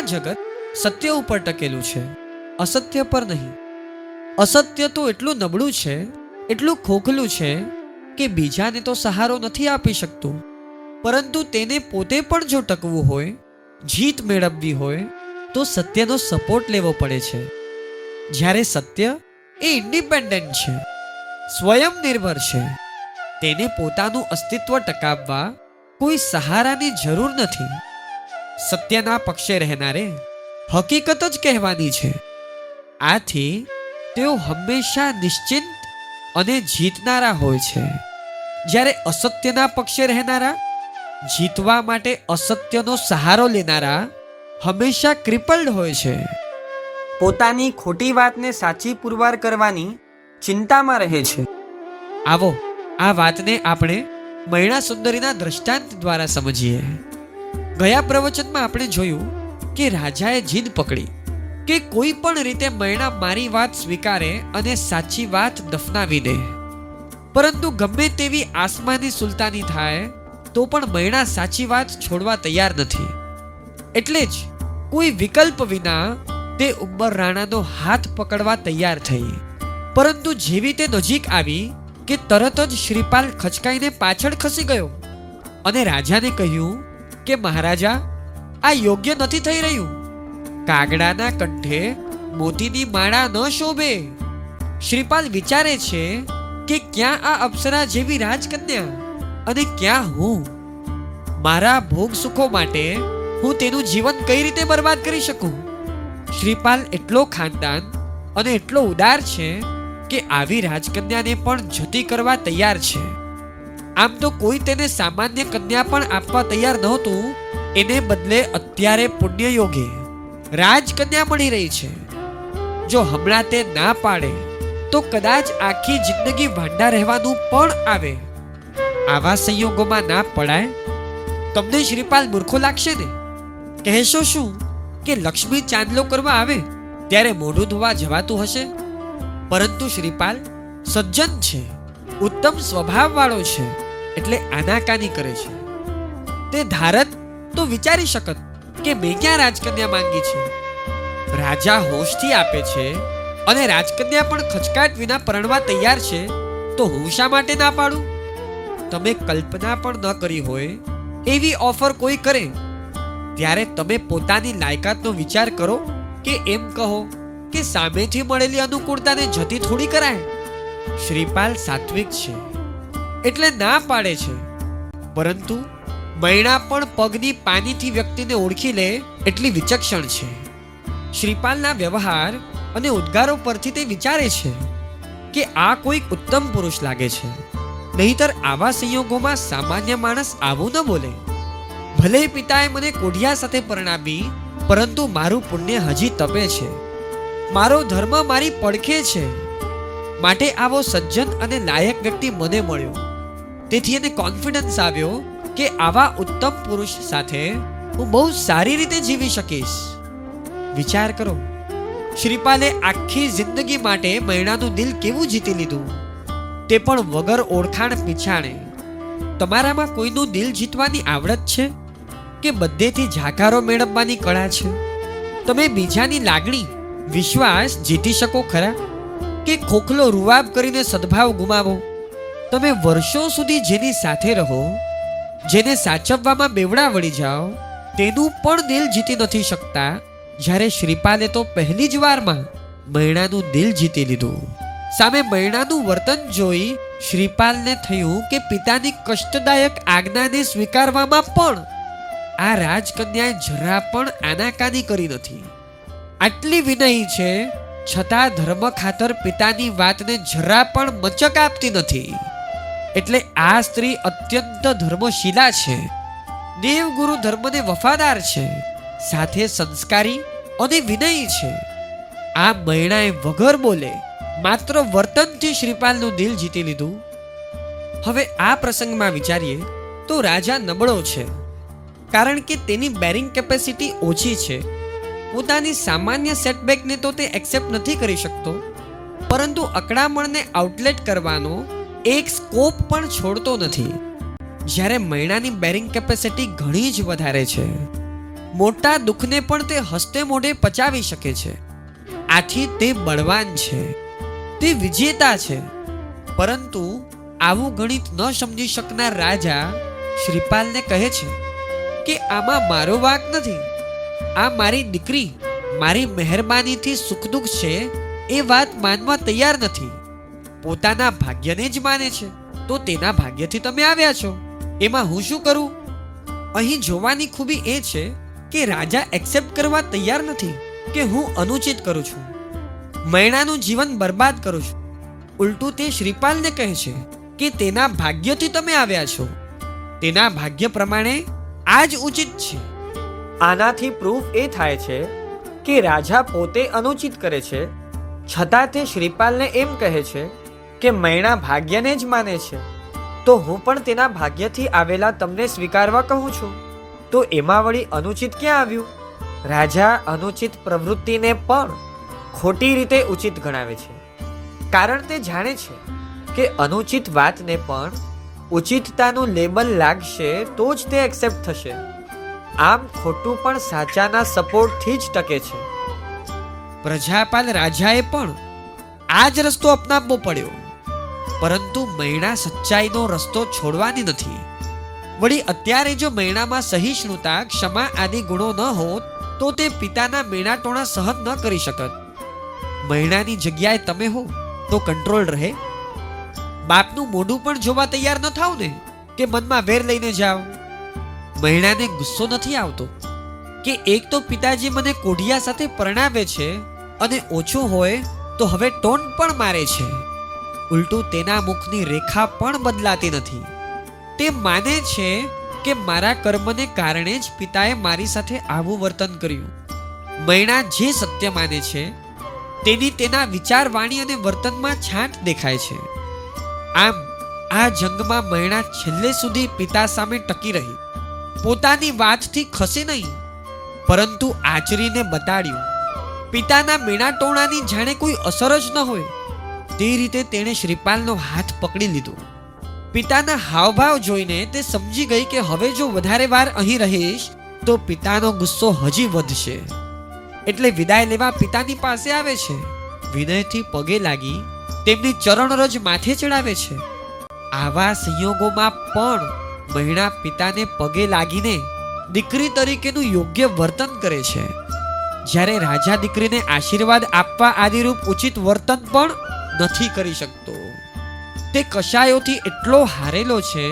આ જગત સત્ય ઉપર ટકેલું છે. અસત્ય પર નહીં. અસત્ય તો એટલું નબળું છે, એટલું ખોખલું છે કે બીજાને તો સહારો નથી આપી શકતું. પરંતુ તેને પોતે પણ જો ટકવું હોય, જીત મેળવવી હોય, તો સત્યનો સપોર્ટ લેવો પડે છે. જ્યારે સત્ય એ ઇન્ડિપેન્ડન્ટ છે, સ્વયં નિર્ભર છે, તેને પોતાનું અસ્તિત્વ ટકાવવા કોઈ સહારાની જરૂર નથી. સત્યના પક્ષે રહેનારે હકીકત જ કહેવાની છે. આથી તેઓ હંમેશા નિશ્ચિંત અને જીતનારા હોય છે. જ્યારે અસત્યના પક્ષે રહેનારા જીતવા માટે અસત્યનો સહારો લેનારા હંમેશા ક્રિપલ્ડ હોય છે. પોતાની ખોટી વાતને સાચી પુરવાર કરવાની ચિંતામાં રહે છે. આવો આ વાતને આપણે મૈણા સુંદરીના દ્રષ્ટાંત દ્વારા સમજીએ. ગયા પ્રવચનમાં આપણે જોયું કે રાજાએ જીદ પકડી કે કોઈ પણ રીતે મૈણા મારી વાત સ્વીકારે અને સાચી વાત દફનાવી દે. પરંતુ ગમે તેવી આસમાની સુલતાની થાય, તો પણ મૈણા સાચી વાત છોડવા તૈયાર નથી. એટલે જ કોઈ વિકલ્પ વિના તે ઉંબર રાણાનો હાથ પકડવા તૈયાર થઈ. પરંતુ જેવી તે નજીક આવી કે તરત જ શ્રીપાલ ખચકાઈને પાછળ ખસી ગયો અને રાજાને કહ્યું કે મહારાજા, આ યોગ્ય નથી થઈ રહ્યું. કાગડાના કંઠે મોતીની માળા ન શોભે. શ્રીપાલ વિચારે છે કે ક્યાં આ અપ્સરા જેવી રાજકન્યા અને ક્યાં હું? મારા ભોગ સુખો માટે હું તેનું જીવન કઈ રીતે બરબાદ કરી શકું? શ્રીપાલ એટલો ખાનદાન અને એટલો ઉદાર છે કે આવી રાજકન્યાને પણ જતી કરવા તૈયાર છે. આમ તો કોઈ તેને સામાન્ય કન્યા પણ આપવા તૈયાર નહોતું. એને બદલે અત્યારે પુણ્ય યોગે રાજકન્યા મળી રહી છે. જો હમણાં તે ના પાડે, તો કદાચ આખી જિંદગી વાંડા રહેવાનું પણ આવે. આવા સંયોગોમાં ના પડાય? તમને શ્રીપાલ મૂર્ખો લાગશે ને? કહેશો શું કે લક્ષ્મી ચાંદલો કરવા આવે, ત્યારે મોઢું ધોવા જવાતું હશે? પરંતુ શ્રીપાલ સજ્જન છે, ઉત્તમ સ્વભાવવાળો છે. એટલે આનાકાની કરે છે. તે ધારત તો વિચારી શકત કે મેં ક્યાં રાજકન્યા માંગી છે. રાજા હોશથી આપે છે અને રાજકન્યા પણ ખચકાટ વિના પરણવા તૈયાર છે, તો હું શા માટે ના પાડું? તમે કલ્પના પણ ન કરી હોય, એવી ઓફર કોઈ કરે? ત્યારે તમે પોતાની લાયકાતનો વિચાર કરો કે એમ કહો કે સામેથી મળેલી અનુકૂળતાને જતી થોડી કરાય. શ્રીપાલ સાત્વિક છે. એટલે ના પાડે છે. પરંતુ મૈણા પણ પગની પાનીથી વ્યક્તિને ઓળખી લે એટલી વિચક્ષણ છે. શ્રીપાલના વ્યવહાર અને ઉદ્ગારો પરથી તે વિચારે છે કે આ કોઈક ઉત્તમ પુરુષ લાગે છે. નહીતર આવા સંયોગોમાં સામાન્ય માણસ આવું ન બોલે. ભલે પિતાએ મને કોઢિયા સાથે પરણાવી, પરંતુ મારું પુણ્ય હજી તપે છે. મારો ધર્મ મારી પડખે છે. માટે આવો સજ્જન અને લાયક વ્યક્તિ મને મળ્યો. તેથી એને કોન્ફિડન્સ આવ્યો કે આવા ઉત્તમ પુરુષ સાથે હું બહુ સારી રીતે જીવી શકીશ. વિચાર કરો, શ્રીપાલે આખી જિંદગી માટે મૈણાનું દિલ કેવું જીતી લીધું? તે પણ વગર ઓળખાણ પીછાણે. તમારામાં કોઈનું દિલ જીતવાની આવડત છે? કે બધેથી ઝાકારો મેળવવાની કળા છે? તમે બીજાની લાગણી, વિશ્વાસ જીતી શકો ખરા? કે ખોખલો રૂવાબ કરીને સદભાવ ગુમાવો? તમે વર્ષો સુધી જેની સાથે રહો, જેને સાચવવામાં બેવડા વળી જાઓ, તેનું પણ દિલ જીતી નથી શકતા. જ્યારે શ્રીપાલે તો પહેલી જ વારમાં મૈણાનું દિલ જીતી લીધું. સામે મૈણાનું વર્તન જોઈ શ્રીપાલને થયું કે પિતાની કષ્ટદાયક આજ્ઞાને સ્વીકારવામાં પણ આ રાજકન્યાએ જરા પણ આનાકાની કરી નથી. આટલી વિનયી છે, છતાં ધર્મ ખાતર પિતાની વાતને જરા પણ મચક આપતી નથી. એટલે આ સ્ત્રી અત્યંત ધર્મશીલા છે. દેવગુરુ ધર્મને વફાદાર છે, સાથે સંસ્કારી અને વિનયી છે. આ મૈણાએ વગર બોલે, માત્ર વર્તનથી શ્રીપાલનું દિલ જીતી લીધું. હવે આ પ્રસંગમાં વિચારીએ તો રાજા નબળો છે, કારણ કે તેની બેરિંગ કેપેસિટી ઓછી છે. પોતાની સામાન્ય સેટબેકને તો તે એક્સેપ્ટ નથી કરી શકતો, પરંતુ અકળામણને આઉટલેટ કરવાનો એક સ્કોપ પણ છોડતો નથી. જ્યારે મૈણાની બેરિંગ કેપેસિટી ઘણી જ વધારે છે. મોટા દુઃખને પણ તે હસ્તે મોઢે પચાવી શકે છે. આથી તે બળવાન છે. તે વિજેતા છે. પરંતુ આવું ગણિત ન સમજી શકનાર રાજા શ્રીપાલને કહે છે કે આમાં મારો વાંક નથી. આ મારી દીકરી મારી મહેરબાનીથી સુખ દુઃખ છે એ વાત માનવા તૈયાર નથી. પોતાના ભાગ્યને જ માને છે. તો તેના ભાગ્યથી તમે આવ્યા છો. એમાં હું શું કરું? અહીં જોવાની ખૂબી એ છે કે રાજા એક્સેપ્ટ કરવા તૈયાર નથી કે હું અનુચિત કરું છું. મૈણાનું જીવન બરબાદ કરું છું. ઉલટું તે શ્રીપાલને કહે છે કે તેના ભાગ્યથી તમે આવ્યા છો. તેના ભાગ્ય પ્રમાણે આ જ ઉચિત છે. આનાથી પ્રૂફ એ થાય છે કે રાજા પોતે અનુચિત કરે છે. છતાં તે શ્રીપાલને એમ કહે છે કે મૈણા ભાગ્યને જ માને છે. તો હું પણ તેના ભાગ્યથી આવેલા તમને સ્વીકારવા કહું છું. તો એમાં વળી અનુચિત ક્યાં આવ્યું? રાજા અનુચિત પ્રવૃત્તિને પણ ખોટી રીતે ઉચિત ગણાવે છે. કારણ તે જાણે છે કે અનુચિત વાતને પણ ઉચિતતાનું લેબલ લાગશે તો જ તે એક્સેપ્ટ થશે. આમ ખોટું પણ સાચાના સપોર્ટથી જ ટકે છે. પ્રજાપાલ રાજાએ પણ આ જ રસ્તો અપનાવવો પડ્યો. પરંતુ મૈણા સચ્ચાઈનો રસ્તો છોડવાની નથી. વળી અત્યારે જો મૈણામાં સહિષ્ણુતા, ક્ષમા આદિ ગુણો ન હોત, તો તે પિતાના મેણાટોણા સહન ન કરી શકત. મૈણાની જગ્યાએ તમે હો, તો કંટ્રોલ રહે. બાપનું મોઢું પણ જોવા તૈયાર ન થાવ ને, કે મનમાં વેર લઈને જાઓ. મૈણાને ગુસ્સો નથી આવતો, કે એક તો પિતાજી મને કોઢિયા સાથે પરણાવે છે, અને ઓછું હોય તો હવે ટોન પણ મારે છે. ઉલટું તેના મુખની રેખા પણ બદલાતી નથી. તે માને છે કે મારા કર્મને કારણે જ પિતાએ મારી સાથે આવું વર્તન કર્યું. મૈણા જે સત્ય માને છે, તેની તેના વિચાર વાણી અને વર્તનમાં છાંટ દેખાય છે. આમ, આ જંગમાં મૈણા છેલ્લે સુધી પિતા સામે ટકી રહી. પોતાની વાતથી ખસે નહીં, પરંતુ આચરીને બતાડ્યું. પિતાના મેણાટોણાની જાણે કોઈ અસર જ ન હોય. તે રીતે તેણે શ્રીપાલનો હાથ પકડી લીધો. પિતાના હાવભાવ જોઈને તે સમજી ગઈ કે હવે જો વધારે વાર અહીં રહીશ, તો પિતાનો ગુસ્સો હજી વધશે. એટલે વિદાય લેવા પિતાની પાસે આવે છે. વિનયથી પગે લાગી તેમની ચરણરજ માથે ચડાવે છે. આવા સંયોગોમાં પણ મહિણા પિતાને પગે લાગીને દીકરી તરીકેનું યોગ્ય વર્તન કરે છે. જ્યારે રાજા દીકરીને આશીર્વાદ આપવા આદિરૂપ ઉચિત વર્તન પણ નથી કરી શકતો. તે કશાયોથી એટલો હારેલો છે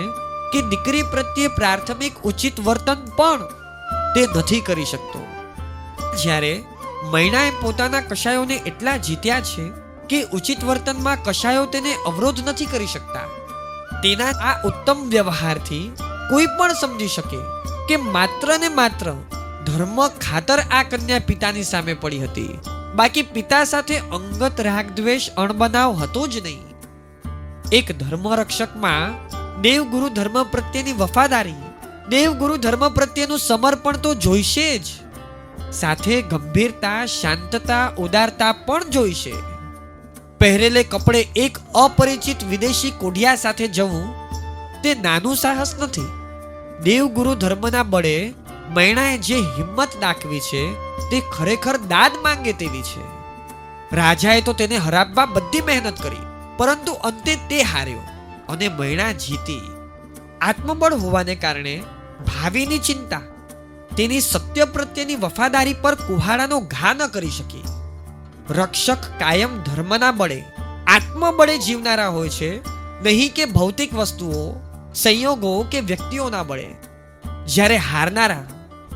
કે દીકરી પ્રત્યે પ્રાથમિક ઉચિત વર્તન પણ તે નથી કરી શકતો. જ્યારે મૈણાએ પોતાના કશાયોને એટલા જીત્યા છે કે ઉચિત વર્તનમાં કશાયો તેને અવરોધ નથી કરી શકતા, તેના આ ઉત્તમ વ્યવહારથી કોઈ પણ સમજી શકે કે માત્ર ને માત્ર ધર્મ ખાતર આ કન્યા પિતાની સામે પડી હતી. બાકી પિતા સાથે અંગત રાગદ્વેષ અણબનાવ હતો જ નહીં. એક ધર્મરક્ષકમાં દેવગુરુ ધર્મ પ્રત્યેની વફાદારી, દેવગુરુ ધર્મ પ્રત્યેનું સમર્પણ તો જોઈશે જ. સાથે ગંભીરતા, શાંતતા, ઉદારતા પણ જોઈશે. પહેરેલે કપડે એક અપરિચિત વિદેશી કોઢિયા સાથે જવું, તે નાનું સાહસ નથી. દેવગુરુ ધર્મના બળે મૈણાએ જે હિંમત દાખવી છે તે ખરેખર દાદ માંગે તેવી છે. રાજાએ તો તેને હરાવવા બધી મહેનત કરી, પરંતુ અંતે તે હાર્યો અને મૈણા જીતી. આત્મબળ હોવાને કારણે ભાવિની ચિંતા, તેની સત્ય પ્રત્યેની વફાદારી પર કુહાડાનો ઘા ન કરી શકી. રક્ષક કાયમ ધર્મના બળે, આત્મબળે જીવનારા હોય છે, નહીં કે ભૌતિક વસ્તુઓ, સંયોગો કે વ્યક્તિઓના બળે. જ્યારે હારનારા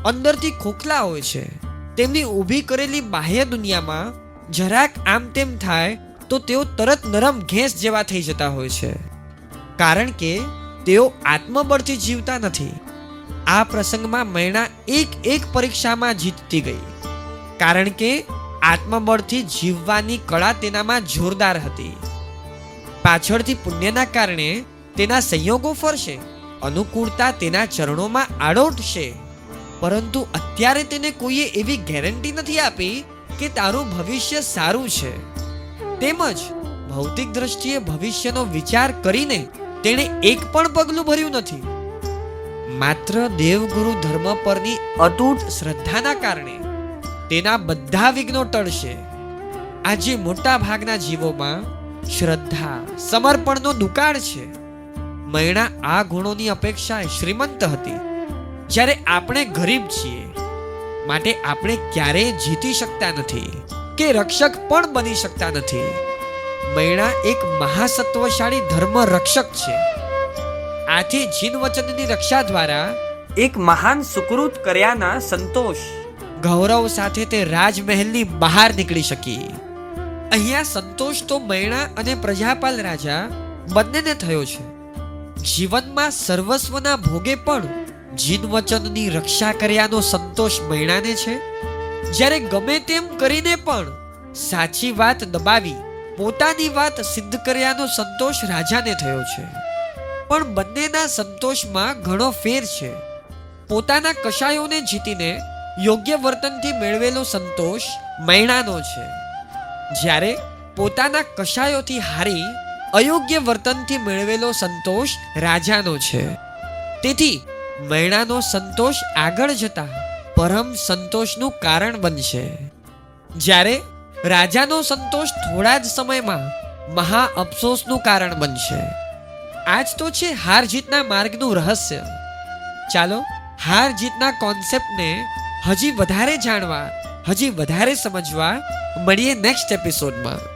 અંદરથી ખોખલા હોય છે તેમની ઊભી કરેલી બાહ્ય દુનિયામાં જરાક આમ તેમ થાય તો તેઓ તરત નરમ ઘેંસ જેવા થઈ જતા હોય છે. કારણ કે તેઓ આત્મબળથી જીવતા નથી. આ પ્રસંગમાં મૈણા એક એક પરીક્ષામાં જીતતી ગઈ. કારણ કે આત્મબળથી જીવવાની કળા તેનામાં જોરદાર હતી. પાછળથી પુણ્યના કારણે તેના સંયોગો ફરશે. અનુકૂળતા તેના ચરણોમાં આડોટશે. પરંતુ અત્યારે તેને કોઈએ એવી ગેરંટી નથી આપી કે તારું ભવિષ્ય સારું છે. તેમજ ભૌતિક દ્રષ્ટિએ ભવિષ્યનો વિચાર કરીને તેણે એક પણ પગલું ભર્યું નથી. માત્ર દેવગુરુ ધર્મ પરની અતૂટ શ્રદ્ધાના કારણે તેના બધા વિઘ્નો ટળશે. આજે મોટા ભાગના જીવોમાં શ્રદ્ધા, સમર્પણનો દુકાળ છે. મૈણા આ ગુણોની અપેક્ષાએ શ્રીમંત હતી. જ્યારે આપણે ગરીબ છીએ, માટે આપણે ક્યારેય જીતી શકતા નથી કે રક્ષક પણ બની શકતા નથી. મૈણા એક મહાસત્વશાળી ધર્મ રક્ષક છે. આથી જીન વચનની રક્ષા દ્વારા એક મહાન સુકૃત કર્યાના સંતોષ, ગૌરવ સાથે તે રાજમહેલની બહાર નીકળી શકી. અહીંયા સંતોષ તો મૈણા અને પ્રજાપાલ રાજા બંનેને થયો છે. જીવનમાં સર્વસ્વના ભોગે પણ જીન વચનની રક્ષા કર્યાનો સંતોષ મૈણાને છે. જ્યારે ગમે તેમ કરીને પણ સાચી વાત દબાવી, પોતાની વાત સિદ્ધ કર્યાનો સંતોષ રાજાને થયો છે. પણ બંનેના સંતોષમાં ઘણો ફેર છે. પોતાના કશાયોને જીતીને યોગ્ય વર્તનથી મેળવેલો સંતોષ મૈણાનો છે. જ્યારે પોતાના કશાયોથી હારી, અયોગ્ય વર્તનથી મેળવેલો સંતોષ રાજાનો છે. તેથી મૈણાનો સંતોષ આગળ જતા પરમ સંતોષનું કારણ બનશે. જ્યારે રાજાનો સંતોષ થોડા જ સમયમાં મહા અફસોસનું કારણ બનશે. આજ તો છે હાર જીતના માર્ગનું રહસ્ય. ચાલો હાર જીતના કોન્સેપ્ટને હજી વધારે જાણવા, હજી વધારે સમજવા મળીએ નેક્સ્ટ એપિસોડમાં